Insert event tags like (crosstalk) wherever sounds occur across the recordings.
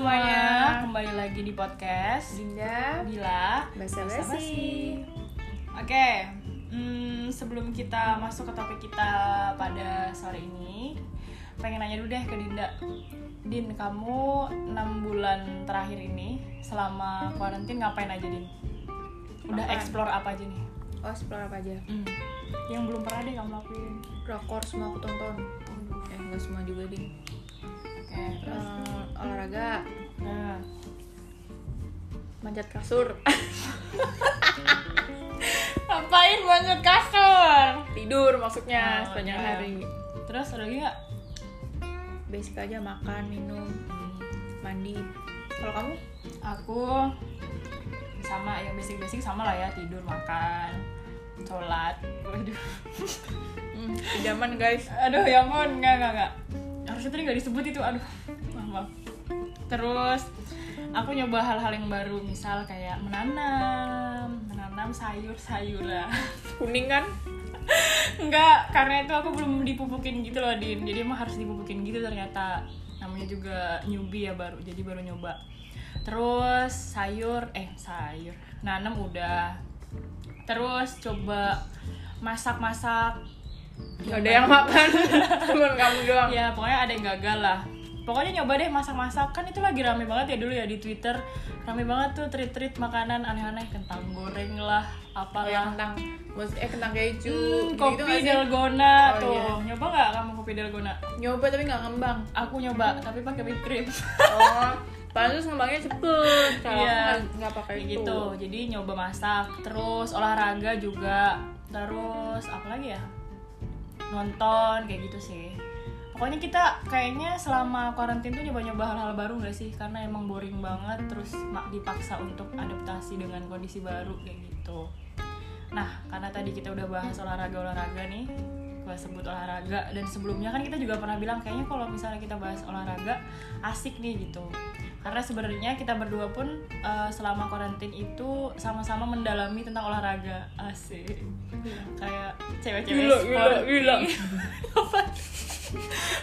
semuanya, kembali lagi di podcast Dinda Bila Basa Basi. Oke, hmm, sebelum kita masuk ke topik kita pada sore ini Pengen nanya dulu deh ke Dinda Din, kamu 6 bulan terakhir ini selama karantin ngapain aja Din? Udah Apaan? explore apa aja nih? Oh explore apa aja? Hmm, Yang belum pernah deh kamu lakuin Drakor semua aku tonton Eh nggak semua juga ding Terus? Eh, Olahraga. Nah, Manjat kasur. (laughs) Ngapain manjat kasur? Tidur maksudnya Oh, sepanjang iya. hari. Terus ada lagi nggak? Basic aja makan, minum, mandi. Kalau kamu? aku sama yang basic-basic sama lah ya tidur makan sholat. Waduh. Hmm, idaman guys. Aduh ya ampun. Nggak nggak nggak harusnya tadi nggak disebut itu aduh maaf, maaf terus aku nyoba hal-hal yang baru misal kayak menanam menanam sayur-sayuran (laughs) Kuning kan? Enggak, karena itu aku belum dipupukin gitu loh, Din. Jadi emang harus dipupukin gitu ternyata. Namanya juga newbie ya baru, jadi baru nyoba. Terus sayur, eh sayur, nanam udah. Terus coba masak-masak. Gak ada yang makan (laughs) Cuman kamu doang Ya pokoknya ada yang gagal lah. Pokoknya nyoba deh masak-masak kan itu lagi rame banget ya dulu ya di Twitter rame banget tuh treat-treat makanan aneh-aneh kentang goreng lah Oh apalah yang kentang Maksud- Eh kentang keju Hmm, gitu kopi sih? dalgona Oh, tuh. iya. Nyoba nggak kamu kopi dalgona? Nyoba tapi nggak ngembang Aku nyoba, tapi pakai whipped cream. Oh Pantes ngembangnya cepet Kalau Iya. nggak- pakai itu gitu. Jadi nyoba masak, terus olahraga juga, terus apa lagi ya? Nonton kayak gitu sih. Pokoknya kita kayaknya selama karantin tuh nyoba-nyoba hal-hal baru gak sih? Karena emang boring banget, terus mak dipaksa untuk adaptasi dengan kondisi baru kayak gitu. Nah, karena tadi kita udah bahas olahraga-olahraga nih, gue sebut olahraga dan sebelumnya kan kita juga pernah bilang kayaknya kalau misalnya kita bahas olahraga asik nih gitu. Karena sebenarnya kita berdua pun eh, selama karantin itu sama-sama mendalami tentang olahraga asik. Kayak cewek-cewek Gila, gila, gila. (laughs)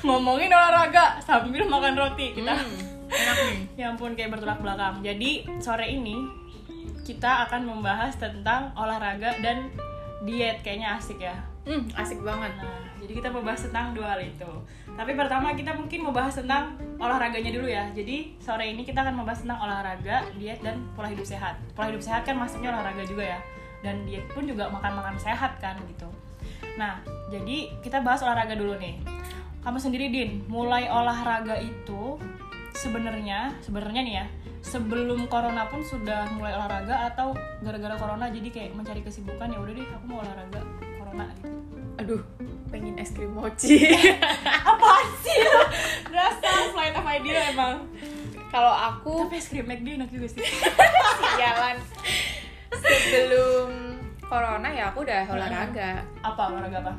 Ngomongin olahraga sambil makan roti kita. Hmm, Enak nih (laughs) Ya ampun kayak bertolak belakang. Jadi sore ini kita akan membahas tentang olahraga dan diet kayaknya asik ya. Hmm, asik banget. Nah, jadi kita membahas tentang dua hal itu. Tapi pertama kita mungkin membahas tentang olahraganya dulu ya. Jadi sore ini kita akan membahas tentang olahraga, diet dan pola hidup sehat. Pola hidup sehat kan masuknya olahraga juga ya. Dan diet pun juga makan-makan sehat kan gitu. Nah, jadi kita bahas olahraga dulu nih. Kamu sendiri Din, mulai olahraga itu sebenarnya sebenarnya nih ya sebelum corona pun sudah mulai olahraga atau gara-gara corona jadi kayak mencari kesibukan ya udah deh aku mau olahraga corona gitu Aduh, pengen es krim mochi. (laughs) apaan sih lo? Rasa flight of idea emang Kalau aku Tapi es krim McD enak juga sih (laughs) jalan sebelum corona ya aku udah olahraga. Apa olahraga apa?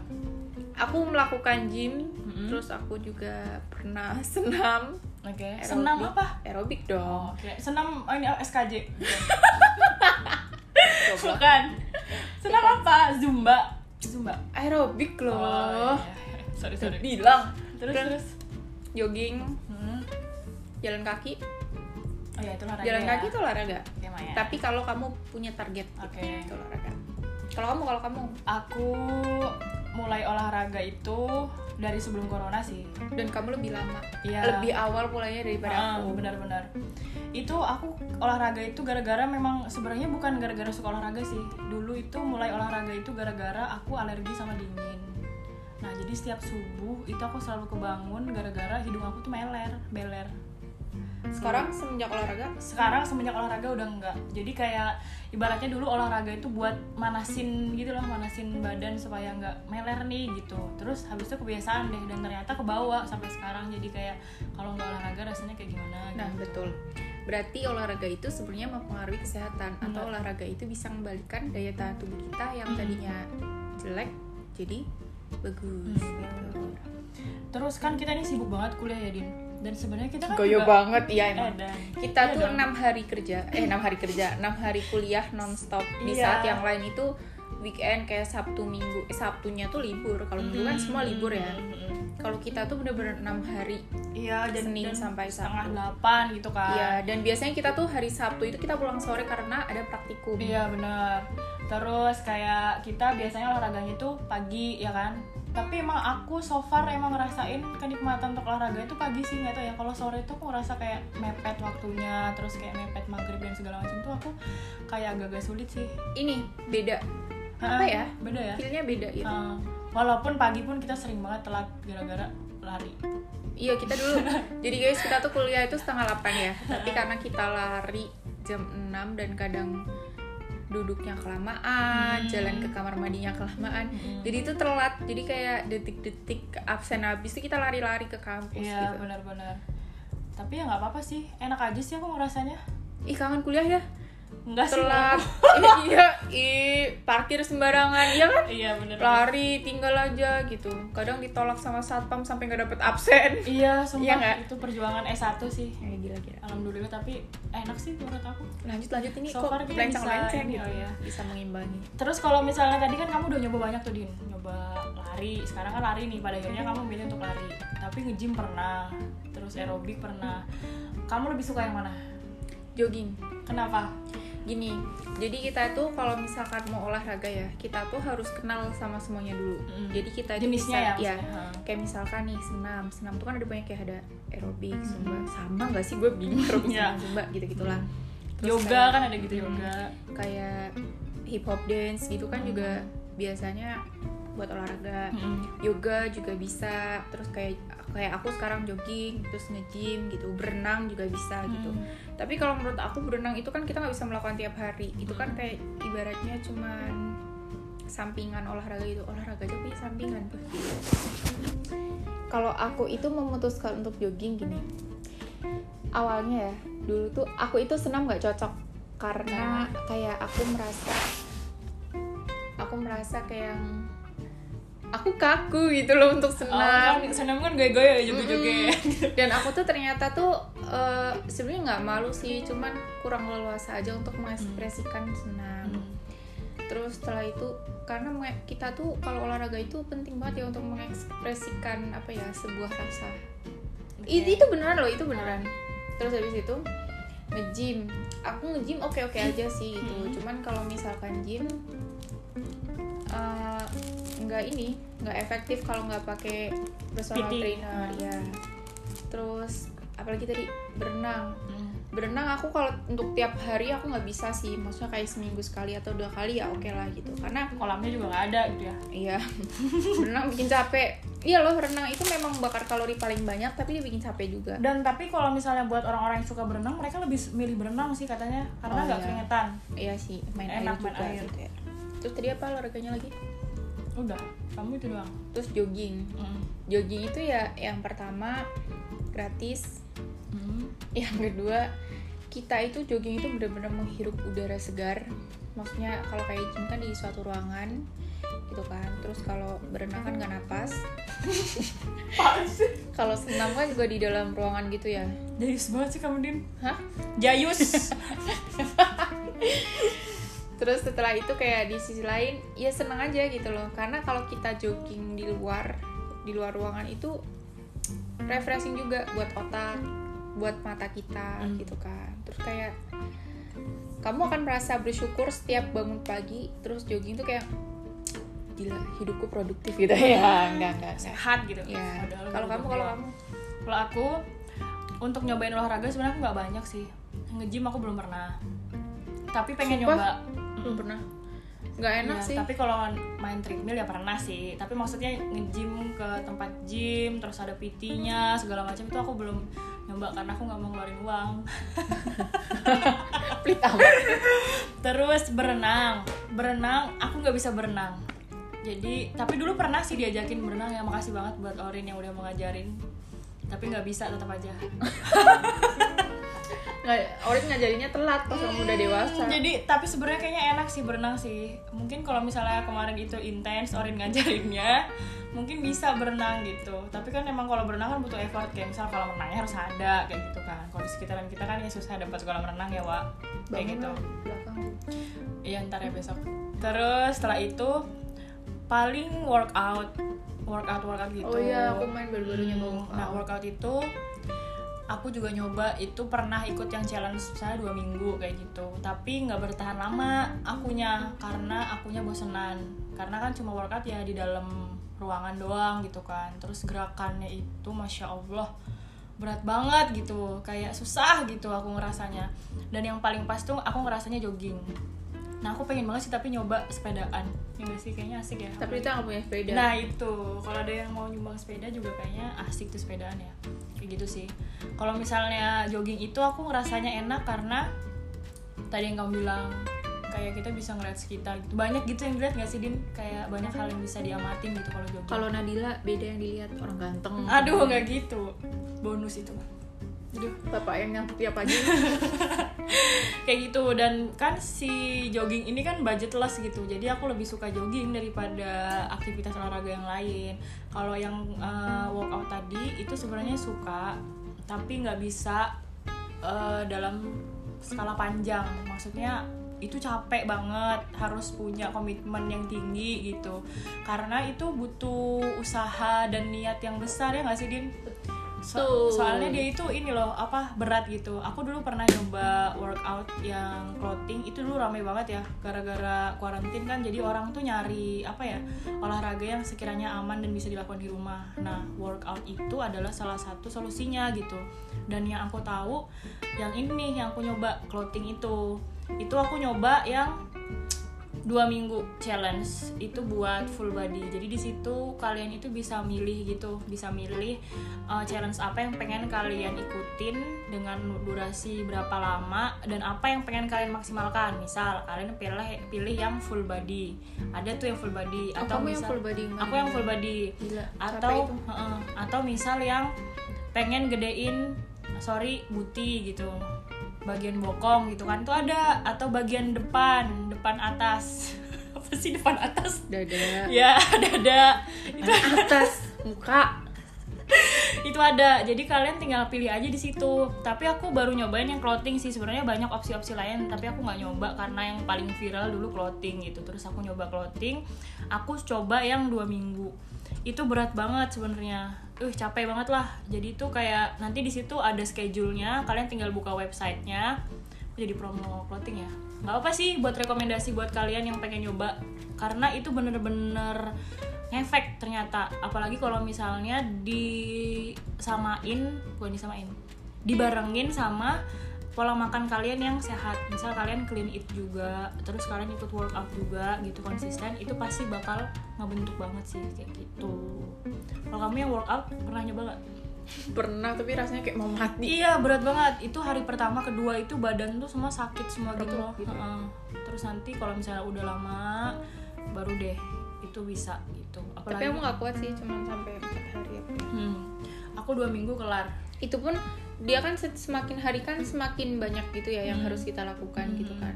Aku melakukan gym, Mm-mm. terus aku juga pernah senam. Oke aerobik. Senam apa? Aerobik Oh, dong. Oke Senam oh, ini SKJ. (laughs) Bukan Senam apa? Zumba Zumba Aerobik loh. Oh, iya. Sorry sorry Bilang. Terus terus Jogging, Hmm. jalan kaki. Oh ya itu olahraga Jalan ya. kaki itu olahraga. Oke, Maya. Tapi kalau kamu punya target, Oke. itu olahraga. Kalau kamu, kalau kamu Aku mulai olahraga itu dari sebelum corona sih. Dan kamu lebih lama, Iya. lebih awal mulainya daripada Ah, aku. benar-benar. Itu aku olahraga itu gara-gara memang sebenarnya bukan gara-gara suka olahraga sih. Dulu itu mulai olahraga itu gara-gara aku alergi sama dingin. Nah jadi setiap subuh itu aku selalu kebangun gara-gara hidung aku tuh meler beler Sekarang semenjak olahraga, sekarang semenjak olahraga udah enggak jadi kayak ibaratnya dulu olahraga itu buat manasin gitu loh manasin badan supaya enggak meler nih gitu terus habis itu kebiasaan deh dan ternyata kebawa sampai sekarang jadi kayak kalau nggak olahraga rasanya kayak gimana Nah, gitu. betul. Berarti olahraga itu sebenarnya mempengaruhi kesehatan atau Benar. olahraga itu bisa mengembalikan daya tahan tubuh kita yang Hmm. tadinya jelek jadi bagus Hmm. gitu. Terus kan kita ini sibuk banget kuliah ya Din. Dan sebenarnya kita kan Goyo juga banget iya Eh, emang. dan- Kita Iya tuh enam hari kerja, eh enam hari kerja, (laughs) enam hari kuliah nonstop. Di Iya. saat yang lain itu weekend kayak Sabtu Minggu eh, Sabtunya tuh libur kalau Minggu kan semua libur ya Mm-mm. kalau kita tuh bener-bener enam hari iya dan, Senin dan sampai setengah Sabtu. delapan gitu kan Iya, dan biasanya kita tuh hari Sabtu itu kita pulang sore karena ada praktikum. Iya benar. Terus kayak kita biasanya olahraganya tuh pagi ya kan. Tapi emang aku so far emang ngerasain kenikmatan untuk olahraga itu pagi sih nggak tahu ya. Kalau sore tuh aku ngerasa kayak mepet waktunya, terus kayak mepet maghrib dan segala macam tuh aku kayak agak-agak sulit sih. Ini beda, Apa ya? Beda ya. feelnya beda gitu. Uh, walaupun pagi pun kita sering banget telat gara-gara lari. Iya kita dulu. (laughs) Jadi guys kita tuh kuliah itu setengah 8 ya. Tapi karena kita lari jam 6 dan kadang duduknya kelamaan, Hmm. jalan ke kamar mandinya kelamaan. Mm-mm. Jadi itu telat. Jadi kayak detik-detik absen habis itu kita lari-lari ke kampus Iya gitu. benar-benar. Tapi ya nggak apa-apa sih, enak aja sih aku ngerasanya. Ih kangen kuliah ya. Enggak sih. Telat. (laughs) iya, ih parkir sembarangan. Iya kan? Iya benar. lari tinggal aja gitu kadang ditolak sama satpam sampai nggak dapet absen Iya, (laughs) sumpah Iya itu perjuangan S1 sih. ya gila gila Alhamdulillah tapi enak sih menurut aku. lanjut lanjut ini So kok far kita lencang lenceng bisa- gitu iya, iya. bisa mengimbangi Terus kalau misalnya tadi kan kamu udah nyoba banyak tuh Din, nyoba lari. Sekarang kan lari nih, pada akhirnya kamu milih untuk lari. Tapi nge-gym pernah, terus aerobik pernah. Kamu lebih suka yang mana? Jogging. Kenapa? gini jadi kita tuh kalau misalkan mau olahraga ya kita tuh harus kenal sama semuanya dulu. Mm. jadi kita Jenisnya bisa- ya? ya kayak misalkan nih senam. Senam tuh kan ada banyak kayak ada aerobik zumba. Sama nggak sih? Gue bingung aerobik (laughs) sama zumba gitu gitulah Yoga kan ada gitu yoga. kayak hip hop dance gitu kan juga biasanya buat olahraga. Mm-mm. yoga juga bisa. Terus kayak kayak aku sekarang jogging terus nge-gym gitu berenang juga bisa gitu. Hmm. tapi kalau menurut aku berenang itu kan kita nggak bisa melakukan tiap hari. Itu kan kayak ibaratnya cuman sampingan olahraga gitu. Olahraga punya sampingan. Tuh kalau aku itu memutuskan untuk jogging gini. Awalnya ya dulu tuh aku itu senam nggak cocok. Karena kayak aku merasa aku merasa kayak aku kaku gitu loh untuk Oh, senam. kan senam kan gaya-gaya joget-joget. (laughs) dan aku tuh ternyata tuh eh, sebenarnya nggak malu sih cuman kurang leluasa aja untuk mengekspresikan senam. Hmm. terus setelah itu karena kita tuh kalau olahraga itu penting banget ya untuk mengekspresikan apa ya sebuah rasa. Itu itu beneran loh itu beneran. Terus habis itu nge-gym. Aku nge-gym oke oke aja sih itu Hmm. cuman kalau misalkan gym eh, nggak ini nggak efektif kalau nggak pakai personal PT. trainer ya terus apalagi tadi berenang Hmm. berenang aku kalau untuk tiap hari aku nggak bisa sih maksudnya kayak seminggu sekali atau dua kali ya oke lah gitu karena Kolamnya juga nggak ada gitu ya. iya (laughs) berenang bikin capek iya loh renang itu memang bakar kalori paling banyak tapi dia bikin capek juga Dan tapi kalau misalnya buat orang-orang yang suka berenang, mereka lebih milih berenang sih katanya karena Oh, nggak iya. keringetan. iya sih main Enak air main juga air. gitu ya terus tadi apa olahraganya lagi Udah, kamu itu doang. terus jogging Hmm. jogging itu ya yang pertama gratis Hmm. yang kedua kita itu jogging itu benar-benar menghirup udara segar maksudnya kalau kayak gym kan di suatu ruangan gitu kan terus kalau berenang kan nggak napas (laughs) kalau senam kan juga di dalam ruangan gitu ya Jayus banget sih kamu Din. hah Jayus. (laughs) terus setelah itu kayak di sisi lain ya senang aja gitu loh karena kalau kita jogging di luar di luar ruangan itu refreshing juga buat otak buat mata kita Hmm. gitu kan terus kayak kamu akan merasa bersyukur setiap bangun pagi terus jogging tuh kayak gila hidupku produktif gitu ya (laughs) enggak enggak enggak Sehat gitu. ya kalau kamu kalau kamu Kalau aku untuk nyobain olahraga sebenarnya aku nggak banyak sih. Nge-gym aku belum pernah. Tapi pengen Sumpah? nyoba. Belum pernah nggak enak Iya, sih Tapi kalau main treadmill ya pernah sih. Tapi maksudnya nge-gym ke tempat gym, terus ada PT-nya, segala macam itu aku belum nyoba karena aku nggak mau ngeluarin uang. (laughs) pelit amat Terus berenang, berenang aku nggak bisa berenang. Jadi tapi dulu pernah sih diajakin berenang ya makasih banget buat Orin yang udah mau ngajarin. Tapi nggak bisa tetap aja. (laughs) nggak orang ngajarinnya telat pas kamu udah dewasa Jadi tapi sebenarnya kayaknya enak sih berenang sih. Mungkin kalau misalnya kemarin itu intens Orin ngajarinnya, mungkin bisa berenang gitu. Tapi kan emang kalau berenang kan butuh effort kayak misal kolam renangnya harus ada kayak gitu kan. Kalau di sekitaran kita kan ya susah dapat kolam renang ya, Wak. Kayak gitu. Iya ntar ya besok. terus setelah itu paling workout workout workout gitu oh iya aku main baru-baru nyoba Hmm, workout. nah workout itu aku juga nyoba itu pernah ikut yang challenge saya dua minggu kayak gitu. Tapi nggak bertahan lama akunya karena akunya bosenan. Karena kan cuma workout ya di dalam ruangan doang gitu kan. Terus gerakannya itu masya allah berat banget gitu. Kayak susah gitu aku ngerasanya. Dan yang paling pas tuh aku ngerasanya jogging nah aku pengen banget sih tapi nyoba sepedaan. Ya nggak sih? Kayaknya asik ya. Tapi itu nggak punya sepeda. Nah itu, kalau ada yang mau nyumbang sepeda juga kayaknya asik tuh sepedaan ya. Kayak gitu sih. Kalau misalnya jogging itu aku ngerasanya enak karena Tadi yang kamu bilang Kayak kita bisa ngeliat sekitar gitu. Banyak gitu yang dilihat gak sih Din? Kayak banyak hal yang bisa diamatin gitu kalau jogging. Kalau Nadila beda yang dilihat. Orang ganteng. Aduh nggak gitu. Bonus itu Aduh bapak yang nyangkut tiap pagi. (laughs) Kayak gitu dan kan si jogging ini kan budgetless gitu jadi aku lebih suka jogging daripada aktivitas olahraga yang lain. Kalau yang uh, workout tadi itu sebenarnya suka tapi nggak bisa uh, dalam skala panjang. Maksudnya itu capek banget harus punya komitmen yang tinggi gitu. Karena itu butuh usaha dan niat yang besar ya nggak sih din So- soalnya dia itu ini loh apa berat gitu. Aku dulu pernah nyoba workout yang clothing itu dulu rame banget ya gara-gara kuarantin kan. Jadi orang tuh nyari apa ya olahraga yang sekiranya aman dan bisa dilakukan di rumah. Nah workout itu adalah salah satu solusinya gitu. Dan yang aku tahu yang ini nih yang aku nyoba clothing itu. Itu aku nyoba yang dua minggu challenge itu buat full body. Jadi di situ kalian itu bisa milih gitu bisa milih uh, challenge apa yang pengen kalian ikutin dengan durasi berapa lama dan apa yang pengen kalian maksimalkan. Misal kalian pilih pilih yang full body. Ada tuh yang full body Oh, atau kamu yang misal full body aku yang full body. Gila, atau heeh, atau misal yang pengen gedein sorry buti gitu bagian bokong gitu kan tuh ada atau bagian depan depan atas. (laughs) Apa sih depan atas? Dada. Ya (laughs) dada. Itu atas muka. (laughs) Itu ada. Jadi kalian tinggal pilih aja di situ. Tapi aku baru nyobain yang clothing sih. Sebenarnya banyak opsi-opsi lain tapi aku nggak nyoba karena yang paling viral dulu clothing gitu. Terus aku nyoba clothing. Aku coba yang dua minggu. Itu berat banget sebenarnya uh capek banget lah. Jadi itu kayak nanti di situ ada schedule-nya kalian tinggal buka websitenya. Jadi promo clothing ya. Nggak apa sih buat rekomendasi buat kalian yang pengen nyoba karena itu bener-bener ngefek ternyata. Apalagi kalau misalnya disamain bukan disamain dibarengin sama pola makan kalian yang sehat misal kalian clean eat juga terus kalian ikut workout juga gitu konsisten itu pasti bakal ngebentuk banget sih kayak gitu kalau kamu yang workout pernah nyoba gak? pernah tapi rasanya kayak mau mati Iya berat banget. Itu hari pertama, kedua itu badan tuh semua sakit semua gitu loh. gitu. Heeh. Terus nanti kalau misalnya udah lama, baru deh itu bisa gitu. tapi aku nggak kuat sih cuma sampai empat hari ya. Hmm. Aku dua minggu kelar. itu pun dia kan se- semakin hari kan semakin banyak gitu ya yang Hmm. harus kita lakukan gitu Hmm. kan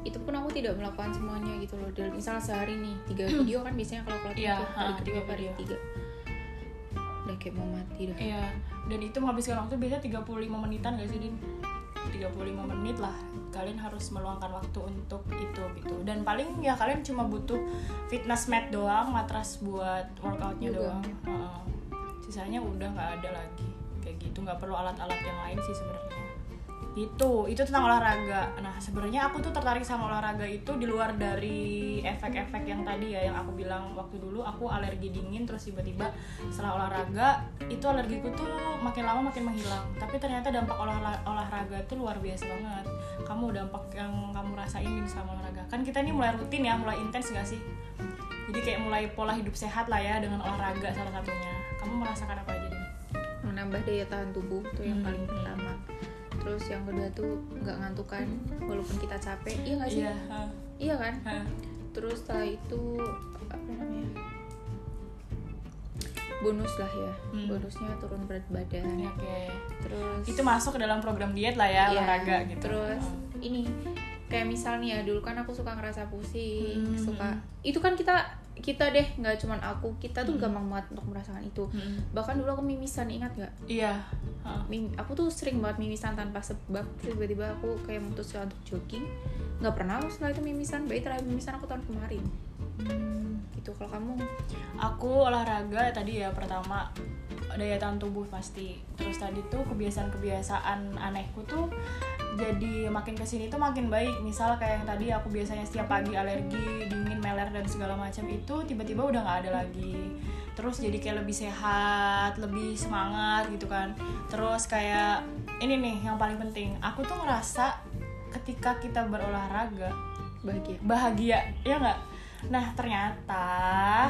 itu pun aku tidak melakukan semuanya gitu loh dan misalnya sehari nih tiga video kan biasanya kalau pelatih Iya, tuh hari ha, kedua tiga hari video. tiga udah kayak mau mati dah Iya. Dan itu menghabiskan waktu biasanya 35 menitan gak sih Din? 35 menit lah kalian harus meluangkan waktu untuk itu gitu dan paling ya kalian cuma butuh fitness mat doang matras buat workoutnya doang Heeh. sisanya udah nggak ada lagi gitu nggak perlu alat-alat yang lain sih sebenarnya. Itu itu tentang olahraga. Nah sebenarnya aku tuh tertarik sama olahraga itu di luar dari efek-efek yang tadi ya yang aku bilang waktu dulu aku alergi dingin terus tiba-tiba setelah olahraga itu alergiku tuh makin lama makin menghilang. Tapi ternyata dampak olah- olahraga itu luar biasa banget. Kamu dampak yang kamu rasain nih sama olahraga. Kan kita ini mulai rutin ya mulai intens gak sih? Jadi kayak mulai pola hidup sehat lah ya dengan olahraga salah satunya. Kamu merasakan apa aja menambah daya tahan tubuh tuh yang Hmm. paling pertama terus yang kedua tuh nggak ngantukan walaupun kita capek iya nggak sih iya ha, iya kan ha. terus setelah itu apa namanya bonus lah ya Hmm. bonusnya turun berat badan oke terus itu masuk ke dalam program diet lah ya Iya, olahraga gitu terus Hmm. ini kayak misalnya dulu kan aku suka ngerasa pusing Hmm. suka itu kan kita kita deh nggak cuman aku kita tuh gampang banget untuk merasakan itu. Bahkan dulu aku mimisan ingat nggak? Iya. Mim- aku tuh sering banget mimisan tanpa sebab. Tiba-tiba aku kayak memutuskan untuk jogging. Nggak pernah aku setelah itu mimisan. Bayi terakhir mimisan aku tahun kemarin. Hmm. gitu kalau kamu? Aku olahraga tadi ya pertama daya tahan tubuh pasti. Terus tadi tuh kebiasaan-kebiasaan anehku tuh jadi makin ke sini tuh makin baik. Misal kayak yang tadi aku biasanya setiap pagi alergi dingin meler dan segala macam itu tiba-tiba udah nggak ada lagi. Terus jadi kayak lebih sehat lebih semangat gitu kan. Terus kayak ini nih yang paling penting. Aku tuh ngerasa ketika kita berolahraga bahagia. bahagia ya nggak? Nah ternyata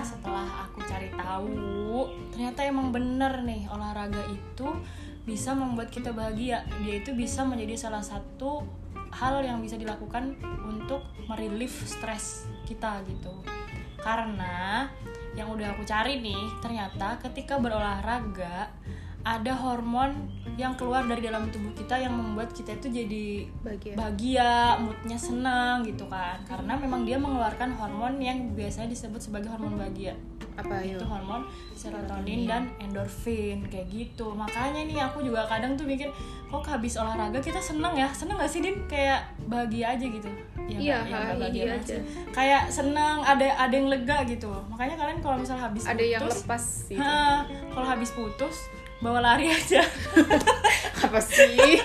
setelah aku cari tahu ternyata emang bener nih olahraga itu bisa membuat kita bahagia. Dia itu bisa menjadi salah satu hal yang bisa dilakukan untuk merelief stres kita gitu. Karena yang udah aku cari nih ternyata ketika berolahraga ada hormon yang keluar dari dalam tubuh kita yang membuat kita itu jadi bahagia. bahagia, moodnya senang gitu kan. Karena memang dia mengeluarkan hormon yang biasanya disebut sebagai hormon bahagia apa itu itu hormon serotonin dan endorfin kayak gitu. Makanya nih aku juga kadang tuh mikir kok habis olahraga kita seneng ya? Seneng gak sih din? Kayak bahagia aja gitu. Ya, Iya, ya, bahagia aja. sih. kayak seneng ada ada yang lega gitu. Makanya kalian kalau misal habis ada yang putus, lepas gitu kalau habis putus bawa lari aja. (laughs) Apa sih?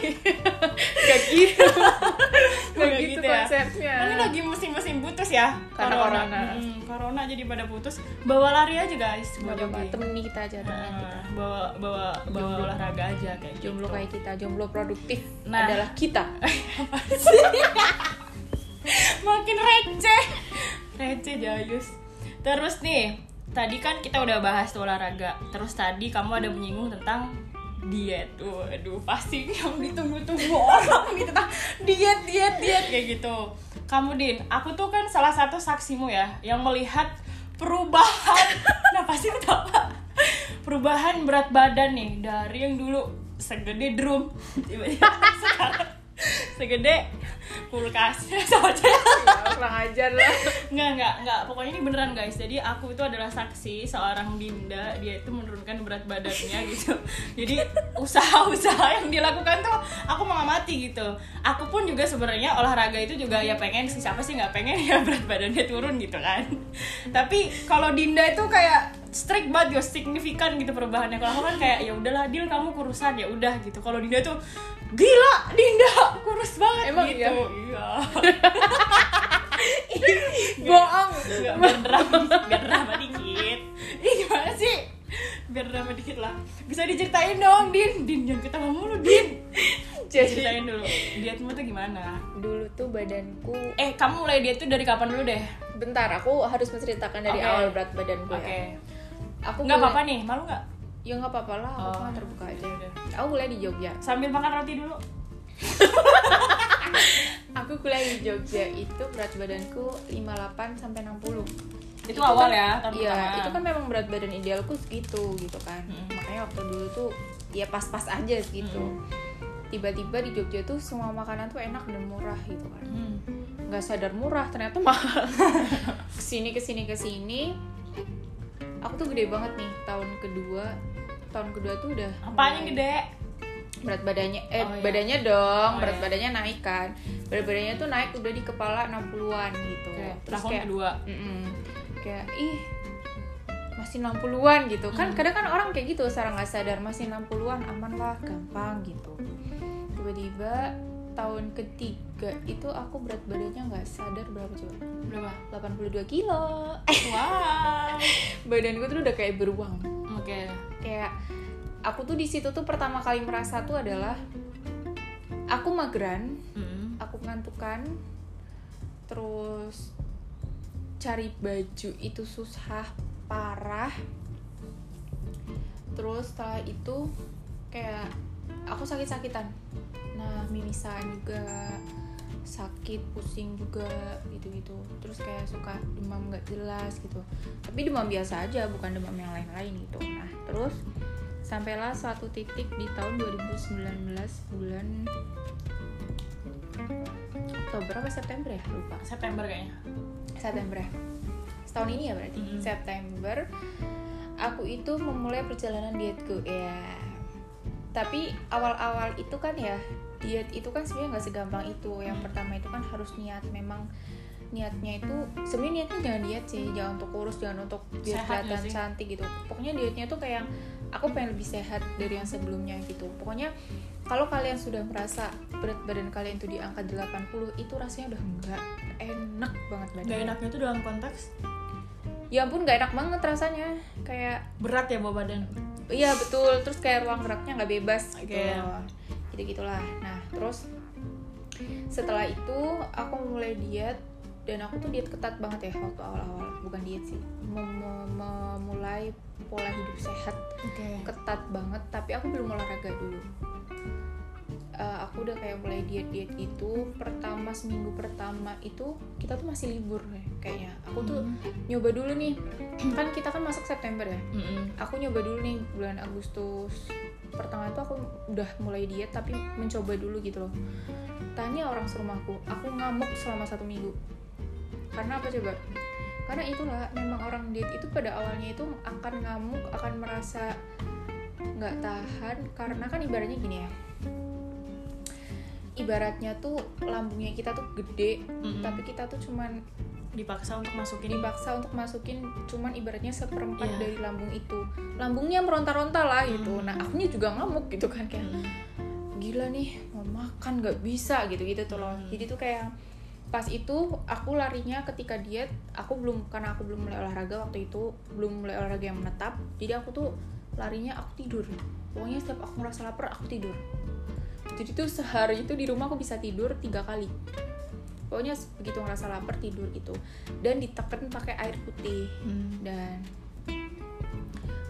(laughs) Gak gitu gak Nggak gitu gitu ya. konsepnya ini lagi musim-musim putus ya Karena corona. Mm, corona jadi pada putus bawa lari aja guys bawa jogging. temani kita aja temenin kita Nah, bawa bawa bawa Jomblo. olahraga aja kayak jomblo gitu. kayak kita jomblo produktif Nah. adalah kita (laughs) makin receh receh Jayus terus nih tadi kan kita udah bahas tuh olahraga terus tadi kamu ada menyinggung tentang diet. Waduh pasti yang ditunggu-tunggu (laughs) orang nih tentang diet diet diet kayak gitu. Kamu din aku tuh kan salah satu saksimu ya yang melihat perubahan. (laughs) Nah pasti ketawa. Perubahan berat badan nih dari yang dulu segede drum tiba-tiba (laughs) sekarang segede kulkas (laughs) sama aja kurang ajar lah Nggak, nggak, nggak. Pokoknya ini beneran guys. Jadi aku itu adalah saksi seorang Dinda. Dia itu menurunkan berat badannya gitu. Jadi usaha-usaha yang dilakukan tuh aku mengamati gitu. Aku pun juga sebenarnya olahraga itu juga ya pengen sih siapa sih nggak pengen ya berat badannya turun gitu kan. Tapi kalau Dinda itu kayak strict banget gitu, signifikan gitu perubahannya. Kalau aku kan kayak ya udahlah, Dil kamu kurusan ya udah gitu. Kalau Dinda tuh gila, Dinda kurus banget. Emang gitu. iya? (laughs) Iya. bohong. Biar drama biar drama dikit. Ih gimana sih? Biar drama dikit lah. Bisa diceritain dong din. Din jangan ketawa mulu din. Jadi ceritain dulu. Dietmu tuh gimana? Dulu tuh badanku eh kamu mulai diet tuh dari kapan dulu deh? Bentar aku harus menceritakan dari Oke. awal berat badanku oke. Ya aku nggak kuliah- apa-apa nih malu nggak ya nggak apa-apa lah aku Oh. terbuka aja Yaudah. aku kuliah di Jogja sambil makan roti dulu (laughs) aku kuliah di Jogja itu berat badanku 58 sampai 60 itu, Itu awal kan- ya tahun Iya, pertama itu kan memang berat badan idealku segitu gitu kan. Mm-mm. Makanya waktu dulu tuh ya pas-pas aja segitu. Mm-mm. Tiba-tiba di Jogja tuh semua makanan tuh enak dan murah gitu kan. Hmm. Nggak sadar murah ternyata mahal. (laughs) ke sini ke sini ke sini. Aku tuh gede banget nih tahun kedua. Tahun kedua tuh udah apanya mulai- gede? Berat badannya eh Oh, iya. badannya dong Oh, berat iya. badannya naik kan. Berat badannya tuh naik udah di kepala 60-an gitu. Oke, terus tahun kayak kedua. Kayak ih masih 60-an gitu. Kan Hmm. kadang kan orang kayak gitu secara nggak sadar masih 60-an aman lah gampang gitu. Tiba-tiba tahun ketiga itu aku berat badannya nggak sadar berapa coba? Berapa? 82 kilo. Wow. (laughs) Badanku tuh udah kayak beruang oke. Kayak aku tuh di situ tuh pertama kali merasa tuh adalah aku mageran Hmm. aku ngantukan terus cari baju itu susah parah. Terus setelah itu kayak aku sakit-sakitan. Nah mimisan juga sakit pusing juga gitu-gitu. Terus kayak suka demam nggak jelas gitu. Tapi demam biasa aja bukan demam yang lain-lain gitu. Nah terus sampailah suatu titik di tahun 2019 bulan Oktober apa September ya? Lupa. September kayaknya. September ya? Tahun ini ya berarti? Mm-mm. September aku itu memulai perjalanan dietku ya tapi awal-awal itu kan ya diet itu kan sebenarnya nggak segampang itu. Yang pertama itu kan harus niat. Memang niatnya itu sebenarnya niatnya jangan diet sih. Jangan untuk kurus jangan untuk biar kelihatan cantik gitu. Pokoknya dietnya tuh kayak aku pengen lebih sehat dari yang sebelumnya gitu. Pokoknya kalau kalian sudah merasa berat badan kalian itu di angka 80 itu rasanya udah nggak enak banget Gak badannya enaknya tuh dalam konteks? Ya ampun nggak enak banget rasanya. Kayak berat ya bawa badan. iya betul. Terus kayak ruang geraknya nggak bebas gitu Oke. Gitu gitulah nah terus setelah itu aku mulai diet dan aku tuh diet ketat banget ya waktu awal-awal. Bukan diet sih Mem- mem- memulai pola hidup sehat. Oke. ketat banget tapi aku belum olahraga dulu. Eh, aku udah kayak mulai diet diet gitu. Pertama seminggu pertama itu kita tuh masih libur ya, kayaknya. Aku tuh nyoba dulu nih. Kan kita kan masuk September ya. Mm-mm. aku nyoba dulu nih bulan Agustus pertengahan itu aku udah mulai diet tapi mencoba dulu gitu loh. Tanya orang serumahku aku ngamuk selama satu minggu. Karena apa coba? Karena itulah memang orang diet itu pada awalnya itu akan ngamuk akan merasa nggak tahan karena kan ibaratnya gini ya. Ibaratnya tuh lambungnya kita tuh gede Mm-mm. tapi kita tuh cuman dipaksa untuk masukin dipaksa untuk masukin cuman ibaratnya seperempat Iya. dari lambung itu lambungnya meronta-ronta lah gitu Hmm. nah akunya juga ngamuk gitu kan kayak Mm. gila nih mau makan nggak bisa gitu gitu tuh loh Hmm. jadi tuh kayak pas itu aku larinya ketika diet aku belum karena aku belum mulai olahraga waktu itu belum mulai olahraga yang menetap jadi aku tuh larinya aku tidur pokoknya setiap aku merasa lapar aku tidur jadi tuh sehari itu di rumah aku bisa tidur tiga kali pokoknya begitu ngerasa lapar tidur gitu dan ditekan pakai air putih Mm. dan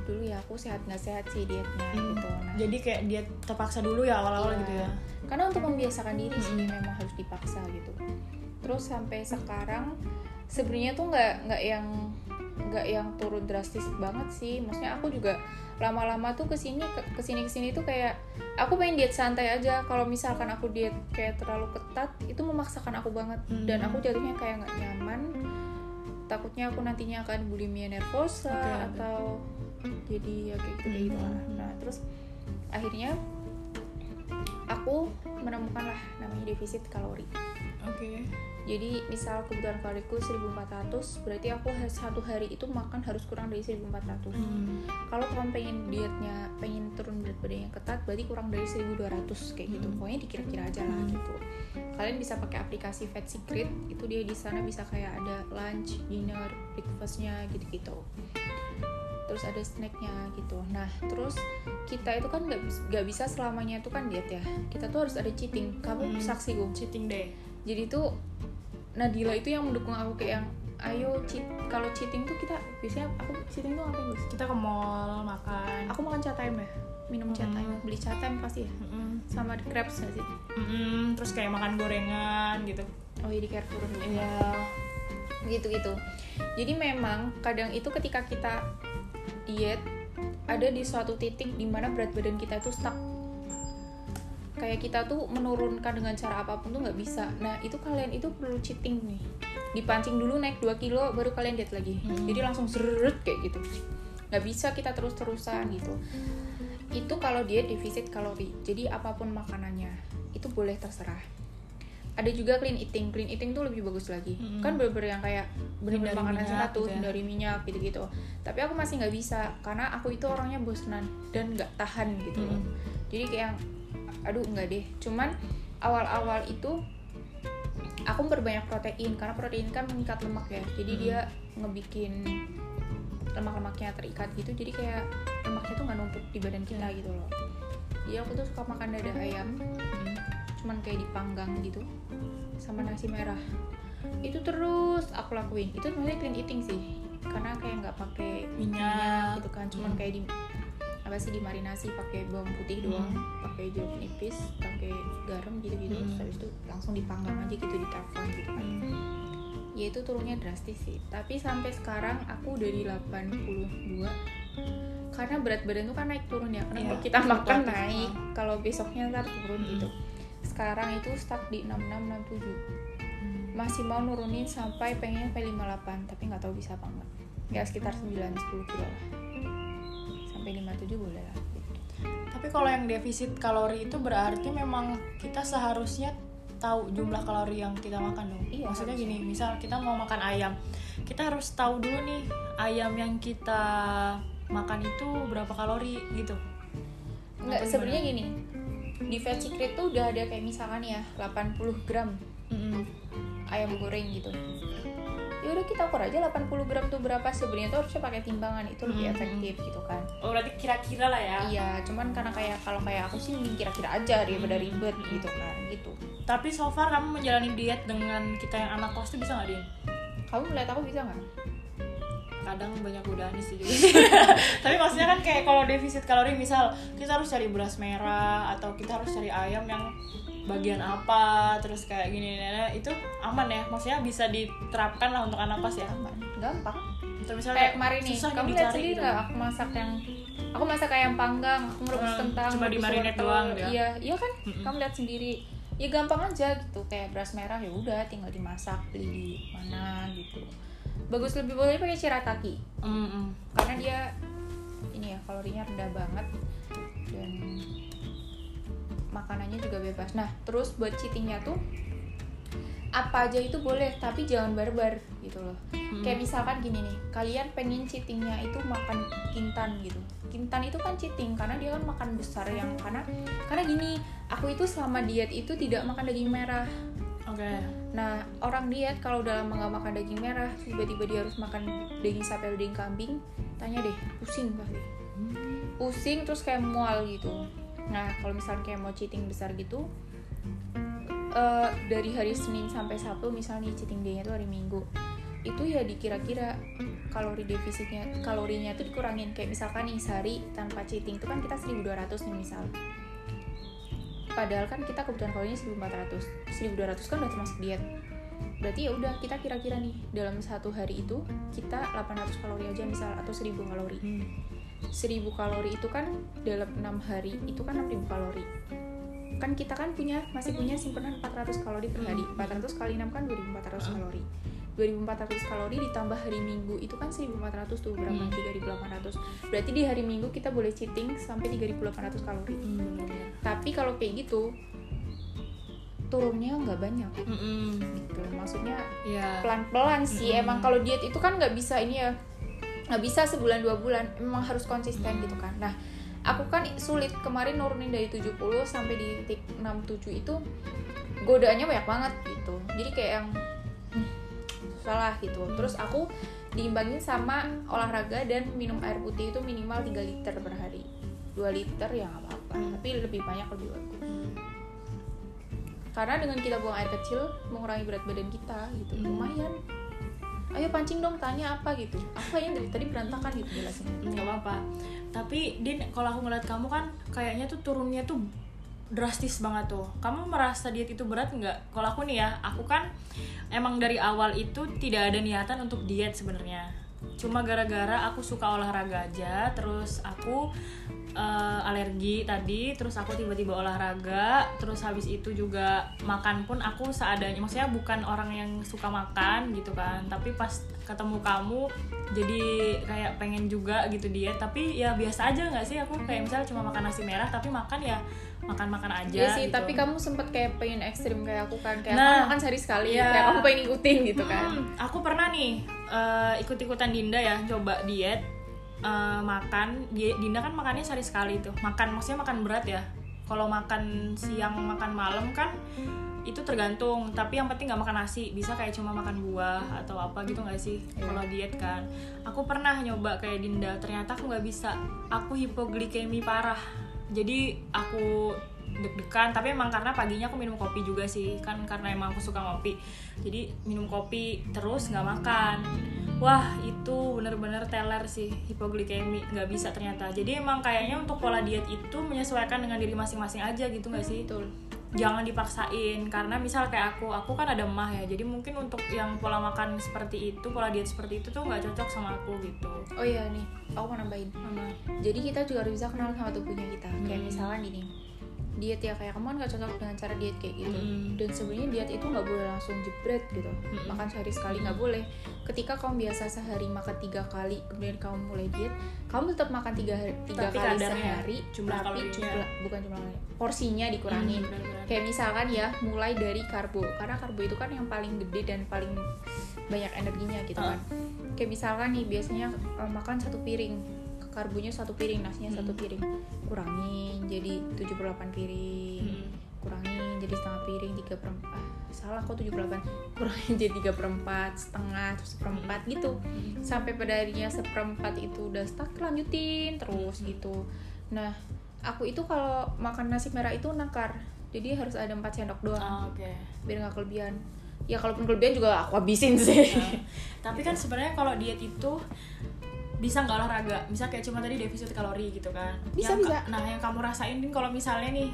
dulu ya aku sehat nggak sehat sih dietnya Mm. gitu nah Jadi kayak dia terpaksa dulu ya awal-awal Iya. gitu ya. karena untuk membiasakan diri sih Mm. memang harus dipaksa gitu terus sampai sekarang sebenarnya tuh nggak nggak yang nggak yang turun drastis banget sih maksudnya aku juga lama-lama tuh ke sini ke- ke sini ke sini tuh kayak aku pengen diet santai aja kalau misalkan aku diet kayak terlalu ketat itu memaksakan aku banget Hmm. dan aku jatuhnya kayak nggak nyaman takutnya aku nantinya akan bulimia nervosa Oke. atau jadi ya kayak gitu kayak gitu lah. Hmm. nah terus akhirnya aku menemukan lah namanya defisit kalori Oke. Jadi misal kebutuhan kaloriku 1400 berarti aku satu hari itu makan harus kurang dari 1400 Mm. kalau kamu pengen dietnya pengen turun berat badan yang ketat berarti kurang dari 1200 kayak gitu Hmm. pokoknya dikira-kira aja lah Hmm. gitu kalian bisa pakai aplikasi Fat Secret itu dia di sana bisa kayak ada lunch dinner breakfastnya gitu-gitu terus ada snacknya gitu nah terus kita itu kan nggak bis- nggak bisa selamanya itu kan diet ya kita tuh harus ada cheating kamu Hmm. saksi gue Cheating day. Jadi tuh Nadila itu yang mendukung aku kayak yang ayo cheat kalau cheating tuh kita biasanya aku cheating tuh ngapain Gus? Kita ke mall makan. aku makan cat time ya minum cat time Hmm. beli time pasti ya Mm-mm. sama di crepes gak sih Mm-mm. Terus kayak makan gorengan gitu. oh iya di Carrefour Iya. gitu gitu jadi memang kadang itu ketika kita diet ada di suatu titik di mana berat badan kita itu stuck kayak kita tuh menurunkan dengan cara apa pun tuh nggak bisa. Nah itu kalian itu perlu cheating nih. Dipancing dulu naik 2 kilo baru kalian diet lagi. Hmm. jadi langsung seret kayak gitu. Nggak bisa kita terus terusan gitu. Itu kalau diet defisit kalori. Jadi apa pun makanannya itu boleh terserah. Ada juga clean eating. Clean eating tuh lebih bagus lagi. Mm-mm. kan bener-bener yang kayak bener-bener makanan sehat tuh gitu ya. dari minyak gitu-gitu. Tapi aku masih nggak bisa karena aku itu orangnya bosenan dan nggak tahan gitu loh. Mm-mm. jadi kayak aduh enggak deh cuman awal-awal itu aku berbanyak protein karena protein kan mengikat lemak ya jadi Mm. dia ngebikin lemak-lemaknya terikat gitu jadi kayak lemaknya tuh nggak numpuk di badan kita Iya. gitu loh jadi aku tuh suka makan dada ayam Mm. cuman kayak dipanggang gitu sama nasi merah itu terus aku lakuin itu sebenarnya clean eating sih karena kayak nggak pakai Minyak. gitu kan cuman Hmm. kayak di apa sih dimarinasi pakai bawang putih doang Hmm. pakai jeruk nipis pakai garam gitu gitu Hmm. terus habis itu langsung dipanggang aja gitu di teflon gitu kan Mm. ya itu turunnya drastis sih tapi sampai sekarang aku udah di 82 karena berat badan tuh kan naik turun ya karena kalau kita makan naik ah. kalau besoknya ntar turun Hmm. gitu sekarang itu stuck di 66 67 Mm. masih mau nurunin sampai pengen sampai 58 tapi nggak tahu bisa apa enggak ya sekitar 9 10 kilo lah sampai 57 boleh lah Tapi kalau yang defisit kalori itu berarti memang kita seharusnya tahu jumlah kalori yang kita makan dong. Iya, Maksudnya harusnya. gini, misal kita mau makan ayam, kita harus tahu dulu nih ayam yang kita makan itu berapa kalori gitu. Enggak, Atau sebenarnya gini. Di Fat Secret tuh udah ada kayak misalkan ya 80 gram Mm-mm. ayam goreng gitu. Ya udah kita ukur aja 80 gram tuh berapa sebenarnya tuh harusnya pakai timbangan itu lebih Hmm. efektif gitu kan. Oh berarti kira-kira lah ya. Iya, cuman karena kayak kalau kayak aku sih kira-kira aja daripada Hmm. ribet gitu kan, gitu. Tapi so far kamu menjalani diet dengan kita yang anak kos tuh bisa nggak Din? Kamu melihat aku bisa nggak? kadang banyak godaan sih juga (laughs) tapi maksudnya kan kayak kalau defisit kalori misal kita harus cari beras merah atau kita harus cari ayam yang bagian apa terus kayak gini itu aman ya maksudnya bisa diterapkan lah untuk anak kos ya Aman, gampang. atau misalnya Kayak kemarin nih, susah kamu lihat sendiri gitu. nggak aku masak yang aku masak ayam panggang, aku merebus Hmm, kentang, cuma di-marinate wortel. doang gitu ya? Iya, iya kan? Mm-mm. Kamu lihat sendiri. Ya gampang aja gitu, kayak beras merah ya udah tinggal dimasak beli di mana gitu. Bagus lebih boleh pakai shirataki Mm, mm. karena dia ini ya kalorinya rendah banget dan makanannya juga bebas. Nah, terus buat cheatingnya tuh apa aja itu boleh, tapi jangan barbar gitu loh. Hmm. Kayak misalkan gini nih, kalian pengen cheatingnya itu makan kintan gitu. Kintan itu kan cheating karena dia kan makan besar yang karena karena gini, aku itu selama diet itu tidak makan daging merah. oke Nah, orang diet kalau udah lama nggak makan daging merah, tiba-tiba dia harus makan daging sapi atau daging kambing, tanya deh, pusing pasti. Pusing terus kayak mual gitu. Nah, kalau misalnya kayak mau cheating besar gitu, eh, dari hari Senin sampai Sabtu misalnya cheating day-nya tuh hari Minggu, itu ya dikira-kira kalori defisitnya, kalorinya tuh dikurangin. Kayak misalkan nih sehari tanpa cheating itu kan kita 1200 nih misal. Padahal kan kita kebutuhan kalorinya 1400. 1200 kan udah termasuk diet. Berarti ya udah kita kira-kira nih dalam satu hari itu kita 800 kalori aja misal atau 1000 kalori. Hmm. 1000 kalori itu kan dalam 6 hari itu kan 6000 kalori. Kan kita kan punya masih punya simpanan 400 kalori per hari. 400 kali 6 kan 2400 Hmm. kalori. 2400 kalori ditambah hari Minggu itu kan 1400 tuh berapa? Hmm. 3800. Berarti di hari Minggu kita boleh cheating sampai 3800 kalori. Hmm. Tapi kalau kayak gitu turunnya nggak banyak Mm-mm. gitu. Maksudnya Iya. pelan-pelan sih Mm-mm. emang kalau diet itu kan nggak bisa ini ya nggak bisa sebulan dua bulan. Emang harus konsisten gitu kan. Nah aku kan sulit kemarin nurunin dari 70 sampai di titik 67 itu godaannya banyak banget gitu. Jadi kayak yang hmm, salah gitu. Terus aku diimbangin sama olahraga dan minum air putih itu minimal 3 liter per hari. 2 liter ya nggak apa-apa Hmm. tapi lebih banyak lebih bagus. Karena dengan kita buang air kecil mengurangi berat badan kita gitu. Hmm. lumayan ayo pancing dong tanya apa gitu. Apa yang dari tadi berantakan gitu jelasin. Nggak apa-apa. Tapi din kalau aku ngeliat kamu kan kayaknya tuh turunnya tuh drastis banget tuh. Kamu merasa diet itu berat nggak? Kalau aku nih ya aku kan emang dari awal itu tidak ada niatan untuk diet sebenarnya. Cuma gara-gara aku suka olahraga aja terus aku eh, alergi tadi terus aku tiba-tiba olahraga terus habis itu juga makan pun aku seadanya maksudnya bukan orang yang suka makan gitu kan tapi pas ketemu kamu jadi kayak pengen juga gitu diet tapi ya biasa aja nggak sih? Aku kayak misalnya cuma makan nasi merah tapi makan ya makan-makan aja Iya sih gitu. tapi kamu sempet kayak pengen ekstrim kayak aku kan kayak Nah, aku makan sehari sekali iya. kayak kamu pengen ngikutin gitu kan. Hmm, aku pernah nih eh, ikut-ikutan Dinda ya coba diet eh, makan. Di- Dinda kan makannya sehari sekali tuh. Makan maksudnya makan berat ya. Kalau makan siang makan malam kan itu tergantung. Tapi yang penting nggak makan nasi. Bisa kayak cuma makan buah atau apa gitu nggak sih? Iya. kalau diet kan. Aku pernah nyoba kayak Dinda. Ternyata aku nggak bisa. Aku hipoglikemi parah. Jadi aku deg-degan. Tapi emang karena paginya aku minum kopi juga sih. Kan karena emang aku suka ngopi. Jadi minum kopi terus nggak makan wah itu bener-bener teler sih hipoglikemi nggak bisa ternyata. Jadi emang kayaknya untuk pola diet itu menyesuaikan dengan diri masing-masing aja gitu nggak sih? Betul. Jangan dipaksain karena misal kayak aku aku kan ada emah ya. Jadi mungkin untuk yang pola makan seperti itu pola diet seperti itu tuh nggak cocok sama aku gitu. Oh iya nih aku mau nambahin. Mama. jadi kita juga harus bisa kenal sama tubuhnya kita. Kayak Hmm. misalkan gini diet ya kayak kamu kan gak cocok dengan cara diet kayak gitu Mm. dan sebenarnya diet itu nggak boleh langsung jebret gitu Mm-mm. makan sehari sekali nggak boleh ketika kamu biasa sehari makan tiga kali kemudian kamu mulai diet kamu tetap makan tiga hari tiga Tapi kali kadarnya, sehari jumlah tapi kalorinya. jumlah bukan jumlah porsinya dikurangin Hmm, benar-benar. kayak misalkan ya mulai dari karbo karena karbo itu kan yang paling gede dan paling banyak energinya gitu Ah. kan kayak misalkan nih biasanya eh, makan satu piring karbonya satu piring nasinya satu Hmm. piring. Kurangin jadi 78 piring. Hmm. kurangin jadi setengah piring tiga perempat ah, salah kok 78 (laughs) kurangin jadi tiga perempat setengah terus seperempat gitu. Sampai pada akhirnya seperempat itu udah stuck lanjutin terus gitu. Nah aku itu kalau makan nasi merah itu nakar. Jadi harus ada 4 sendok doang. Ah, oke. Biar nggak kelebihan. Ya kalaupun kelebihan juga aku habisin sih. Nah, tapi kan sebenarnya kalau diet itu bisa nggak olahraga? Misal kayak cuma tadi defisit kalori gitu kan. Bisa, Yang bisa. nah yang kamu rasain Din, kalau misalnya nih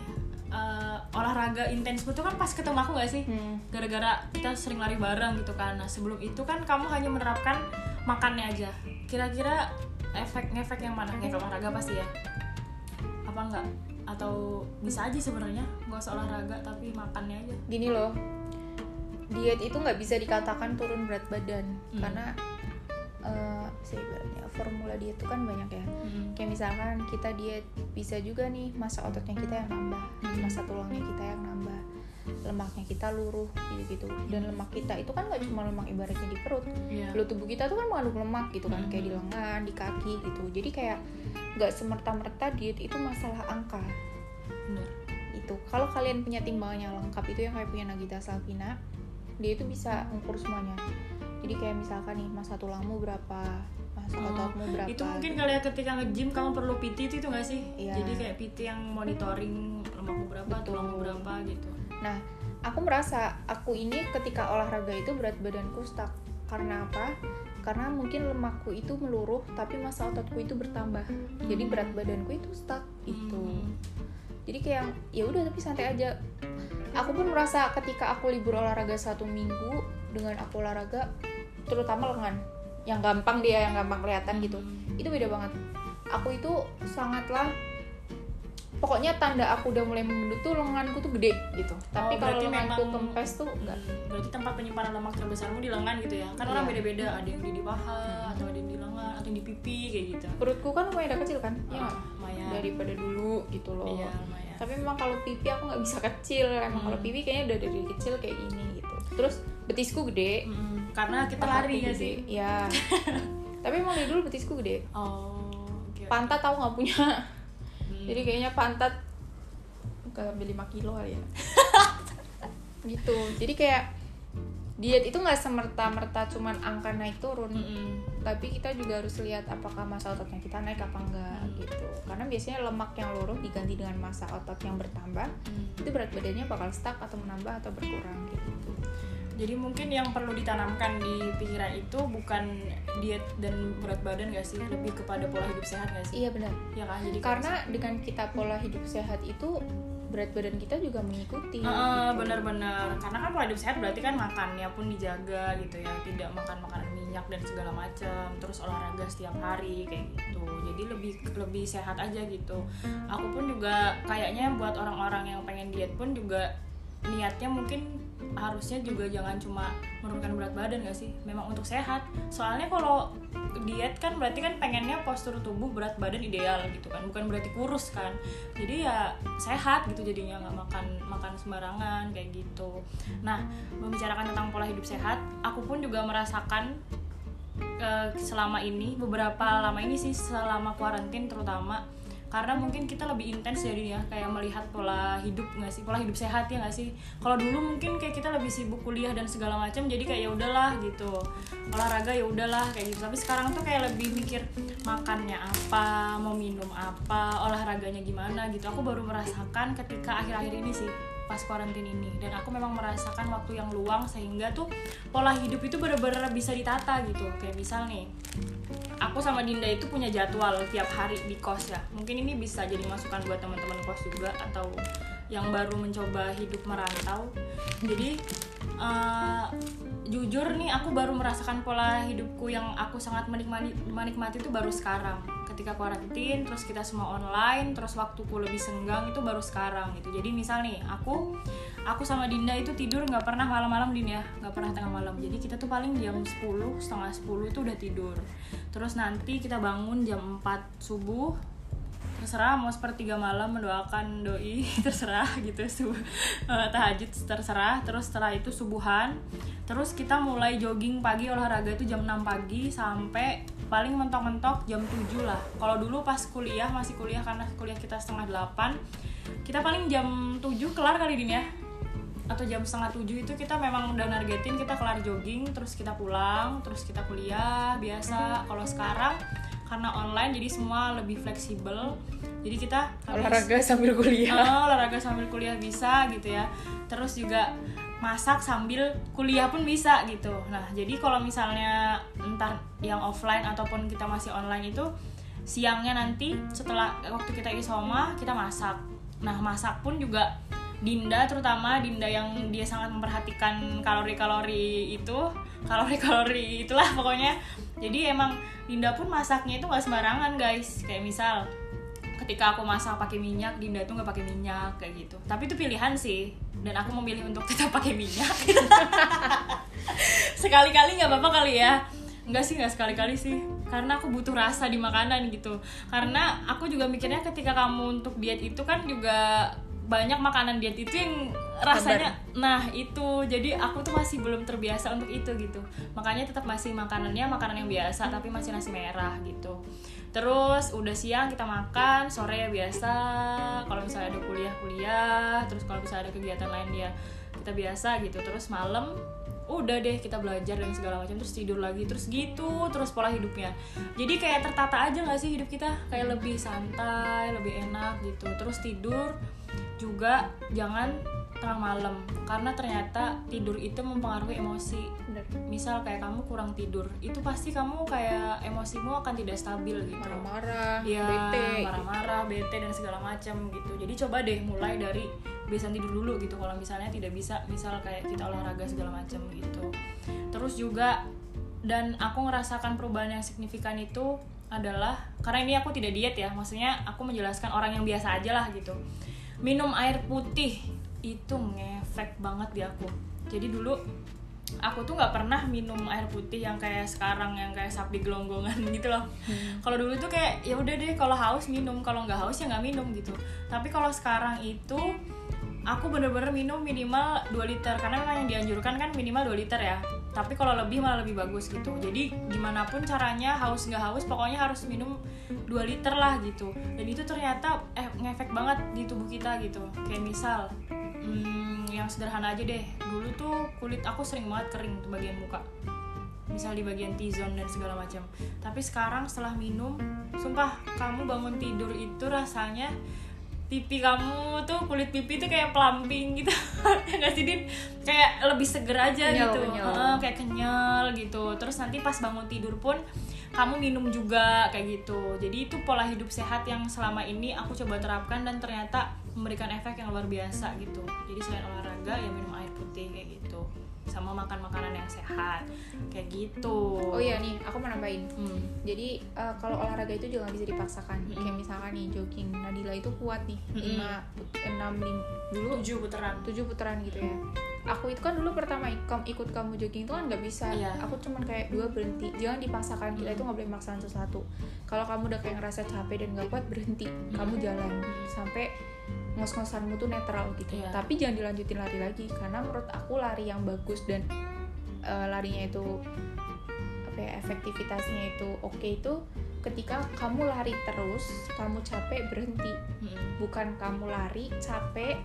eh, olahraga intens itu kan pas ketemu aku nggak sih? Hmm. gara-gara kita sering lari bareng gitu kan. Nah sebelum itu kan kamu hanya menerapkan makannya aja. Kira-kira efek ngefek yang mana? Ngefek olahraga pasti ya? Apa enggak atau bisa aja sebenarnya nggak usah olahraga tapi makannya aja. Gini loh diet itu nggak bisa dikatakan turun berat badan. Hmm. karena eh seibaratnya formula diet itu kan banyak ya. Kayak misalkan kita diet bisa juga nih masa ototnya kita yang nambah Hmm. masa tulangnya kita yang nambah lemaknya kita luruh gitu gitu dan lemak kita itu kan nggak cuma lemak ibaratnya di perut. Iya. lo tubuh kita tuh kan mengandung lemak gitu kan Hmm. kayak di lengan di kaki gitu. Jadi kayak nggak semerta merta diet itu masalah angka. Bener itu. Kalau kalian punya timbangan yang lengkap itu yang kayak punya Nagita Slavina dia itu bisa ngukur semuanya jadi kayak misalkan nih masa tulangmu berapa masa Oh, ototmu berapa itu mungkin gitu. kali ya ketika nge-gym kamu perlu PT itu, itu gak sih? Iya. Jadi kayak PT yang monitoring lemakmu berapa, Betul. tulangmu berapa gitu. Nah, aku merasa aku ini ketika olahraga itu berat badanku stuck. Karena apa? Karena mungkin lemakku itu meluruh, tapi masa ototku itu bertambah. Jadi Hmm. berat badanku itu stuck gitu. Hmm. Jadi kayak ya udah tapi santai aja. Aku pun merasa ketika aku libur olahraga satu minggu dengan aku olahraga, terutama lengan, yang gampang dia yang gampang kelihatan gitu. Itu beda banget. Aku itu sangatlah pokoknya tanda aku udah mulai memendut tuh lenganku tuh gede gitu. Tapi Oh, kalau lenganku memang- kempes tuh enggak. Berarti tempat penyimpanan lemak terbesarmu di lengan gitu ya? Kan orang Iya. beda-beda, ada yang di, di paha, atau ada yang di lengan, atau yang di pipi kayak gitu. Perutku kan lumayan udah kecil kan? Iya Ah, nggak? lumayan. Daripada dulu gitu loh. Iya, lumayan. Tapi memang kalau pipi aku nggak bisa kecil. Emang Hmm. kalau pipi kayaknya udah dari kecil kayak gini. Terus betisku gede. Hmm, karena kita lari ya sih? Iya. (laughs) Tapi emang dari dulu betisku gede. Oh, oke. Pantat tahu nggak punya. Hmm. Jadi kayaknya pantat ke sampai 5 kilo kali ya. (laughs) gitu. Jadi kayak diet itu nggak semerta-merta cuman angka naik turun. Mm-mm. Tapi kita juga harus lihat apakah masa ototnya kita naik apa enggak Hmm. gitu. Karena biasanya lemak yang luruh diganti dengan masa otot yang bertambah, Hmm. itu berat badannya bakal stuck atau menambah atau berkurang gitu. Jadi mungkin yang perlu ditanamkan di pikiran itu bukan diet dan berat badan gak sih? Lebih kepada pola hidup sehat gak sih? Iya benar. Iya kan? Jadi Karena dengan kita pola hidup sehat itu berat badan kita juga mengikuti. Heeh, gitu. benar-benar. Karena kan pola hidup sehat berarti kan makannya pun dijaga gitu ya, tidak makan makanan minyak dan segala macam, terus olahraga setiap hari kayak gitu. Jadi lebih lebih sehat aja gitu. Aku pun juga kayaknya buat orang-orang yang pengen diet pun juga niatnya mungkin harusnya juga jangan cuma menurunkan berat badan gak sih? Memang untuk sehat. Soalnya kalau diet kan berarti kan pengennya postur tubuh berat badan ideal gitu kan bukan berarti kurus kan. Jadi ya sehat gitu jadinya nggak makan makan sembarangan kayak gitu. Nah membicarakan tentang pola hidup sehat aku pun juga merasakan eh, selama ini beberapa lama ini sih selama kuarantin terutama karena mungkin kita lebih intens jadi ya. Kayak melihat pola hidup nggak sih? Pola hidup sehat ya nggak sih? Kalau dulu mungkin kayak kita lebih sibuk kuliah dan segala macam jadi kayak ya udahlah gitu. Olahraga ya udahlah kayak gitu. Tapi sekarang tuh kayak lebih mikir makannya apa mau minum apa olahraganya gimana gitu. Aku baru merasakan ketika akhir-akhir ini sih pas karantin ini. Dan aku memang merasakan waktu yang luang sehingga tuh pola hidup itu benar-benar bisa ditata gitu. Kayak misal nih aku sama Dinda itu punya jadwal tiap hari di kos ya. Mungkin ini bisa jadi masukan buat teman-teman kos juga atau yang baru mencoba hidup merantau. Jadi eh, jujur nih aku baru merasakan pola hidupku yang aku sangat menikmati menikmati itu baru sekarang ketika kuarantin terus kita semua online terus waktuku lebih senggang itu baru sekarang gitu. Jadi misal nih aku aku sama Dinda itu tidur nggak pernah malam-malam Din ya. Nggak pernah tengah malam. Jadi kita tuh paling jam 10 setengah 10 itu udah tidur. Terus nanti kita bangun jam 4 subuh terserah mau sepertiga malam mendoakan doi (laughs) terserah gitu. Subuh uh, tahajud terserah. Terus setelah itu subuhan. Terus kita mulai jogging pagi olahraga itu jam 6 pagi sampai paling mentok-mentok jam 7 lah. Kalau dulu pas kuliah masih kuliah karena kuliah kita setengah 8 kita paling jam 7 kelar kali ini ya. Atau jam setengah tujuh itu kita memang udah nargetin kita kelar jogging terus kita pulang terus kita kuliah biasa. Kalau sekarang karena online jadi semua lebih fleksibel. Jadi kita habis- olahraga sambil kuliah. (laughs) Oh, olahraga sambil kuliah bisa gitu ya. Terus juga masak sambil kuliah pun bisa gitu. Nah jadi kalau misalnya entar yang offline ataupun kita masih online itu siangnya nanti setelah waktu kita isoma kita masak. Nah masak pun juga Dinda terutama Dinda yang dia sangat memperhatikan kalori-kalori itu. Kalori-kalori itulah pokoknya jadi emang Dinda pun masaknya itu nggak sembarangan guys. Kayak misal ketika aku masak pakai minyak Dinda tuh nggak pakai minyak kayak gitu. Tapi itu pilihan sih. Dan aku memilih untuk tetap pakai minyak. (laughs) Sekali-kali nggak apa-apa kali ya. Enggak sih nggak sekali-kali sih. Karena aku butuh rasa di makanan gitu. Karena aku juga mikirnya ketika kamu untuk diet itu kan juga banyak makanan diet itu yang rasanya nah itu. Jadi aku tuh masih belum terbiasa untuk itu gitu. Makanya tetap masih makanannya makanan yang biasa tapi masih nasi merah gitu. Terus udah siang kita makan sore ya biasa. Kalau misalnya ada kuliah kuliah terus kalau misalnya ada kegiatan lain dia kita biasa gitu. Terus malam udah deh kita belajar dan segala macam terus tidur lagi terus gitu terus pola hidupnya. Jadi kayak tertata aja nggak sih hidup kita? Kayak lebih santai lebih enak gitu. Terus tidur juga jangan tengah malam karena ternyata tidur itu mempengaruhi emosi Bener. misal kayak kamu kurang tidur itu pasti kamu kayak emosimu akan tidak stabil gitu marah-marah Iya, bete gitu. marah-marah, bete dan segala macam gitu. Jadi coba deh mulai dari kebiasaan tidur dulu gitu. Kalau misalnya tidak bisa, misal kayak kita olahraga segala macam gitu. Terus juga dan aku ngerasakan perubahan yang signifikan itu adalah karena ini aku tidak diet ya, maksudnya aku menjelaskan orang yang biasa aja lah gitu. Minum air putih. Itu ngefek banget di aku. Jadi dulu aku tuh nggak pernah minum air putih yang kayak sekarang yang kayak sapi gelonggongan (laughs) gitu loh. Kalau dulu tuh kayak ya udah deh kalau haus minum kalau nggak haus ya nggak minum gitu. Tapi kalau sekarang itu aku bener-bener minum minimal 2 liter. Karena memang yang dianjurkan kan minimal 2 liter ya tapi kalau lebih malah lebih bagus gitu. Jadi gimana pun caranya haus nggak haus pokoknya harus minum 2 liter lah gitu. Dan itu ternyata eh ngefek banget di tubuh kita gitu. Kayak misal hmm, yang sederhana aja deh. Dulu tuh kulit aku sering banget kering tuh bagian muka. Misal di bagian T-zone dan segala macam. Tapi sekarang setelah minum sumpah kamu bangun tidur itu rasanya pipi kamu tuh kulit pipi tuh kayak pelamping gitu. (laughs) Ya nggak sih Din? kayak lebih seger aja Kenyal, gitu. kenyal. Heeh, kayak kenyal gitu. Terus nanti pas bangun tidur pun kamu minum juga kayak gitu. Jadi itu pola hidup sehat yang selama ini aku coba terapkan dan ternyata memberikan efek yang luar biasa gitu. Jadi selain olahraga ya minum air putih kayak gitu sama makan makanan yang sehat. Kayak gitu. Oh iya nih aku mau nambahin. Hmm. jadi eh, kalau olahraga itu juga nggak bisa dipaksakan. Mm. kayak misalkan nih jogging. Nadila itu kuat nih. Mm-mm. lima enam lim dulu tujuh putaran. tujuh putaran gitu ya. Aku itu kan dulu pertama ik- ikut kamu jogging itu kan nggak bisa. Iya. aku cuman kayak dua berhenti. Jangan dipaksakan. Kita Mm. itu nggak boleh maksakan sesuatu. Kalau kamu udah kayak ngerasa capek dan nggak kuat berhenti. Kamu jalan. Sampai ngos-ngosanmu tuh netral gitu Iya. tapi jangan dilanjutin lari lagi karena menurut aku lari yang bagus dan eh, larinya itu apa ya efektivitasnya itu oke itu ketika kamu lari terus kamu capek berhenti Hmm. bukan kamu lari capek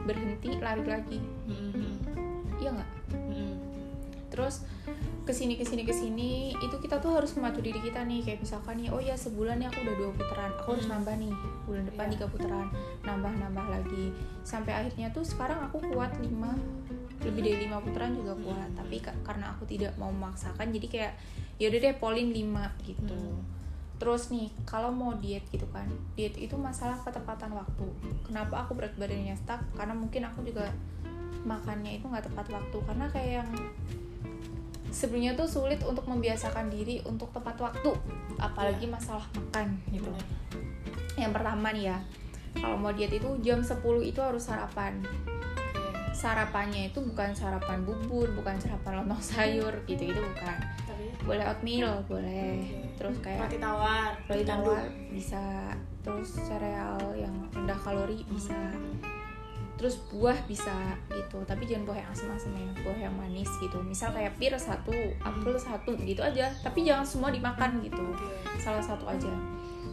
berhenti lari lagi Hmm. iya nggak Hmm. terus ke sini ke sini ke sini itu kita tuh harus memacu diri kita nih kayak misalkan nih oh ya sebulan nih aku udah dua putaran aku harus Hmm. nambah nih bulan depan Iya. tiga putaran nambah nambah lagi sampai akhirnya tuh sekarang aku kuat lima lebih dari lima putaran juga kuat Hmm. tapi ka- karena aku tidak mau memaksakan jadi kayak ya udah deh polling lima gitu Hmm. terus nih kalau mau diet gitu kan diet itu masalah ketepatan waktu kenapa aku berat badannya stuck karena mungkin aku juga makannya itu nggak tepat waktu karena kayak yang sebelumnya tuh sulit untuk membiasakan diri untuk tepat waktu apalagi masalah makan gitu. Yang pertama nih ya kalau mau diet itu jam 10 itu harus sarapan. Sarapannya itu bukan sarapan bubur bukan sarapan lontong sayur gitu gitu bukan. Tapi boleh oatmeal boleh. Terus kayak roti tawar roti tawar bisa. Terus sereal yang rendah kalori bisa terus buah bisa gitu tapi jangan buah yang asam-asam ya buah yang manis gitu. Misal kayak pir satu apel satu gitu aja. Tapi jangan semua dimakan gitu. Salah satu aja.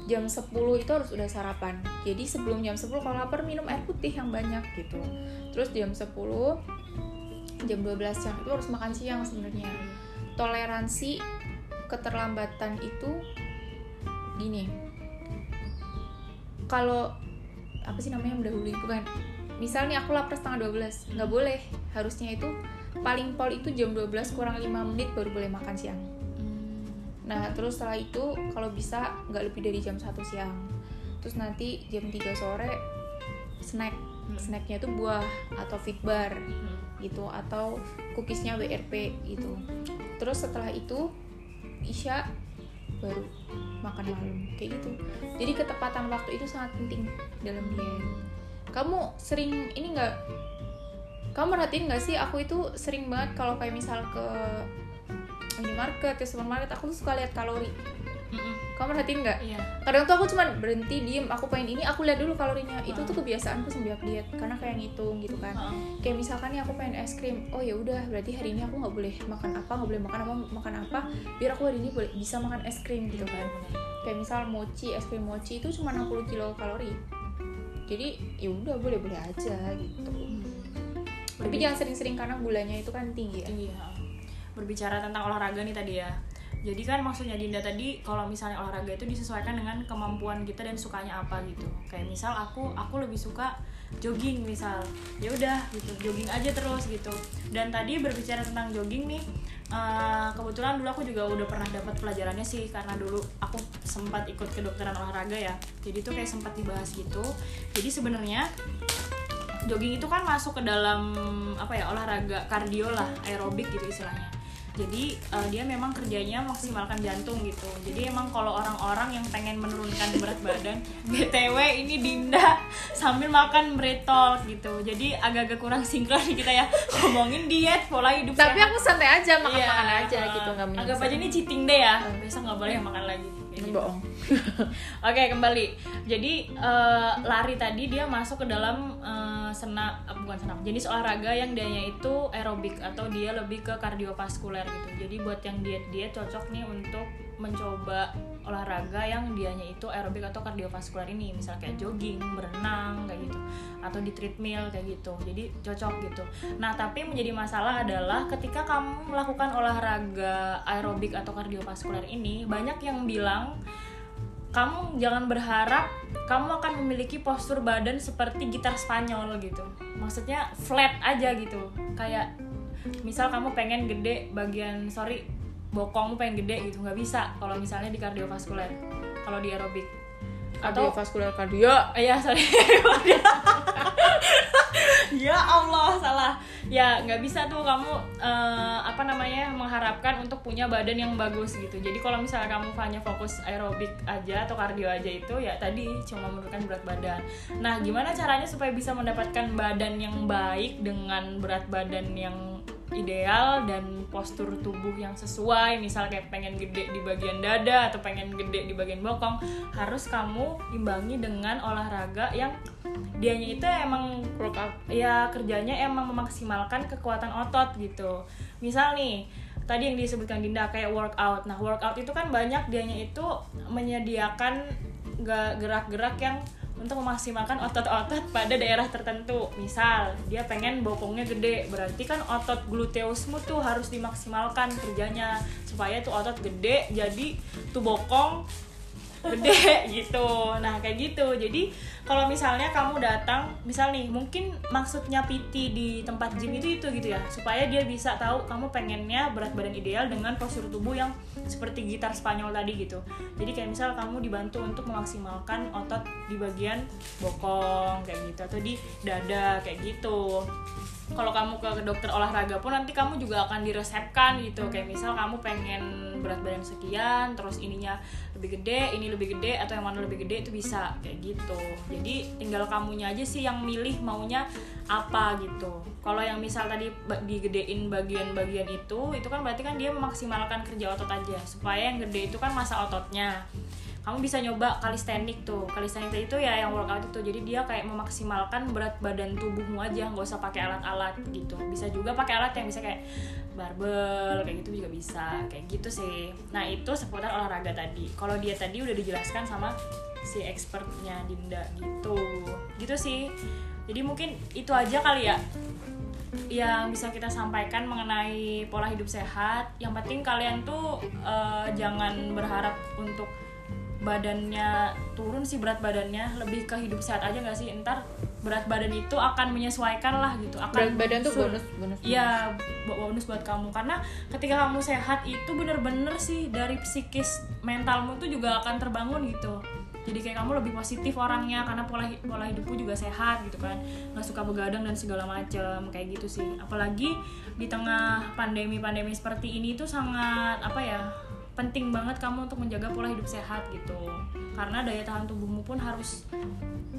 Jam 10 itu harus udah sarapan. Jadi sebelum jam 10 kalau lapar minum air putih yang banyak gitu. Terus jam 10 jam 12 siang itu harus makan siang sebenarnya. Toleransi keterlambatan itu gini. Kalau apa sih namanya mendahului? Bukan misalnya aku lapar setengah 12 nggak boleh harusnya itu paling pol itu jam 12 kurang 5 menit baru boleh makan siang Hmm. Nah, terus setelah itu kalau bisa nggak lebih dari jam 1 siang. Terus nanti jam 3 sore snack. Hmm. Snacknya itu buah atau fit bar Hmm. gitu atau cookiesnya WRP gitu. Terus setelah itu Isya baru makan malam kayak gitu. Jadi ketepatan waktu itu sangat penting dalam diet. Kamu sering ini nggak? Kamu merhatiin nggak sih aku itu sering banget kalau kayak misal ke minimarket ke supermarket aku tuh suka lihat kalori. Mm-mm. kamu merhatiin nggak? Iya. Kadang tuh aku cuman berhenti diem aku pengen ini aku lihat dulu kalorinya. Itu tuh kebiasaanku semenjak lihat karena kayak ngitung gitu kan. Heeh. kayak misalkan nih aku pengen es krim oh ya udah berarti hari ini aku nggak boleh makan apa nggak boleh makan apa makan apa biar aku hari ini boleh bisa makan es krim gitu kan. Kayak misal mochi es krim mochi itu cuma 60 kilo kalori jadi ya udah boleh boleh aja gitu tapi Berbi- jangan sering-sering karena gulanya itu kan tinggi ya Iya. Berbicara tentang olahraga nih tadi ya. Jadi kan maksudnya Dinda tadi kalau misalnya olahraga itu disesuaikan dengan kemampuan kita dan sukanya apa gitu. Kayak misal aku aku lebih suka jogging misal. Ya udah gitu, jogging aja terus gitu. Dan tadi berbicara tentang jogging nih eh, kebetulan dulu aku juga udah pernah dapat pelajarannya sih karena dulu aku sempat ikut kedokteran olahraga ya. Jadi itu kayak sempat dibahas gitu. Jadi sebenarnya jogging itu kan masuk ke dalam apa ya olahraga kardio lah aerobik gitu istilahnya jadi eh, dia memang kerjanya maksimalkan jantung gitu jadi emang kalau orang-orang yang pengen menurunkan berat badan (laughs) btw ini Dinda sambil makan bretol gitu jadi agak-agak kurang sinkron (laughs) kita ya ngomongin diet pola hidup tapi sehat. aku santai aja makan Iya, makan aja eh, gitu nggak anggap menyesal. aja ini cheating day ya besok nggak boleh makan lagi gitu. bohong (laughs) Oke kembali. Jadi eh, lari tadi dia masuk ke dalam eh, sena eh, bukan senam jenis olahraga yang dianya itu aerobik atau dia lebih ke kardiovaskuler gitu. Jadi buat yang diet diet cocok nih untuk mencoba olahraga yang dianya itu aerobik atau kardiovaskuler ini, misalnya kayak jogging, berenang kayak gitu, atau di treadmill kayak gitu. Jadi cocok gitu. Nah tapi menjadi masalah adalah ketika kamu melakukan olahraga aerobik atau kardiovaskuler ini banyak yang bilang kamu jangan berharap kamu akan memiliki postur badan seperti gitar Spanyol gitu. Maksudnya flat aja gitu. Kayak misal kamu pengen gede bagian sorry bokongmu pengen gede gitu nggak bisa kalau misalnya di kardiovaskuler kalau di aerobik atau kardiovaskular kardio Eh, ya sorry. (laughs) Ya Allah salah. Ya nggak bisa tuh kamu eh, apa namanya mengharapkan untuk punya badan yang bagus gitu. Jadi kalau misalnya kamu hanya fokus aerobik aja atau kardio aja itu ya tadi cuma menurunkan berat badan. Nah gimana caranya supaya bisa mendapatkan badan yang baik dengan berat badan yang ideal dan postur tubuh yang sesuai misal kayak pengen gede di bagian dada atau pengen gede di bagian bokong harus kamu imbangi dengan olahraga yang dianya itu emang workout ya kerjanya emang memaksimalkan kekuatan otot gitu. Misal nih tadi yang disebutkan Dinda kayak workout. Nah workout itu kan banyak dianya itu menyediakan gerak-gerak yang untuk memaksimalkan otot-otot pada daerah tertentu. Misal dia pengen bokongnya gede berarti kan otot gluteusmu tuh harus dimaksimalkan kerjanya supaya tuh otot gede jadi tuh bokong gede (laughs) gitu. Nah kayak gitu. Jadi kalau misalnya kamu datang misal nih mungkin maksudnya PT di tempat gym itu itu gitu ya supaya dia bisa tahu kamu pengennya berat badan ideal dengan postur tubuh yang seperti gitar Spanyol tadi gitu. Jadi kayak misal kamu dibantu untuk memaksimalkan otot di bagian bokong kayak gitu atau di dada kayak gitu kalau kamu ke dokter olahraga pun nanti kamu juga akan diresepkan gitu. Kayak misal kamu pengen berat badan sekian terus ininya lebih gede ini lebih gede atau yang mana lebih gede itu bisa kayak gitu. Jadi tinggal kamunya aja sih yang milih maunya apa gitu. Kalau yang misal tadi digedein bagian-bagian itu itu kan berarti kan dia memaksimalkan kerja otot aja supaya yang gede itu kan masa ototnya kamu bisa nyoba kalistenik tuh. Kalistenik itu ya yang workout itu. Jadi dia kayak memaksimalkan berat badan tubuhmu aja. Nggak usah pakai alat-alat gitu. Bisa juga pakai alat yang bisa kayak barbel kayak gitu juga bisa. Kayak gitu sih. Nah itu seputar olahraga tadi. Kalau dia tadi udah dijelaskan sama si expertnya Dinda gitu. Gitu sih. Jadi mungkin itu aja kali ya yang bisa kita sampaikan mengenai pola hidup sehat. Yang penting kalian tuh uh, jangan berharap untuk badannya turun sih berat badannya lebih ke hidup sehat aja nggak sih? Entar berat badan itu akan menyesuaikan lah gitu akan berat badan tuh bonus bonus iya bonus. buat kamu. Karena ketika kamu sehat itu bener-bener sih dari psikis mentalmu tuh juga akan terbangun gitu. Jadi kayak kamu lebih positif orangnya karena pola pola hidupku juga sehat gitu kan. Nggak suka begadang dan segala macem kayak gitu sih. Apalagi di tengah pandemi pandemi seperti ini tuh sangat apa ya penting banget kamu untuk menjaga pola hidup sehat gitu. Karena daya tahan tubuhmu pun harus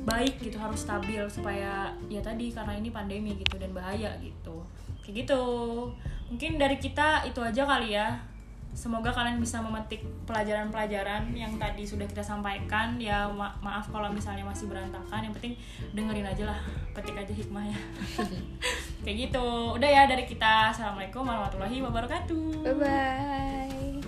baik gitu harus stabil supaya ya tadi karena ini pandemi gitu dan bahaya gitu. Kayak gitu. Mungkin dari kita itu aja kali ya. Semoga kalian bisa memetik pelajaran-pelajaran yang tadi sudah kita sampaikan. Ya ma maaf kalau misalnya masih berantakan. Yang penting dengerin aja lah petik aja hikmahnya. (laughs) Kayak gitu. Udah ya dari kita. Assalamualaikum warahmatullahi wabarakatuh. Bye bye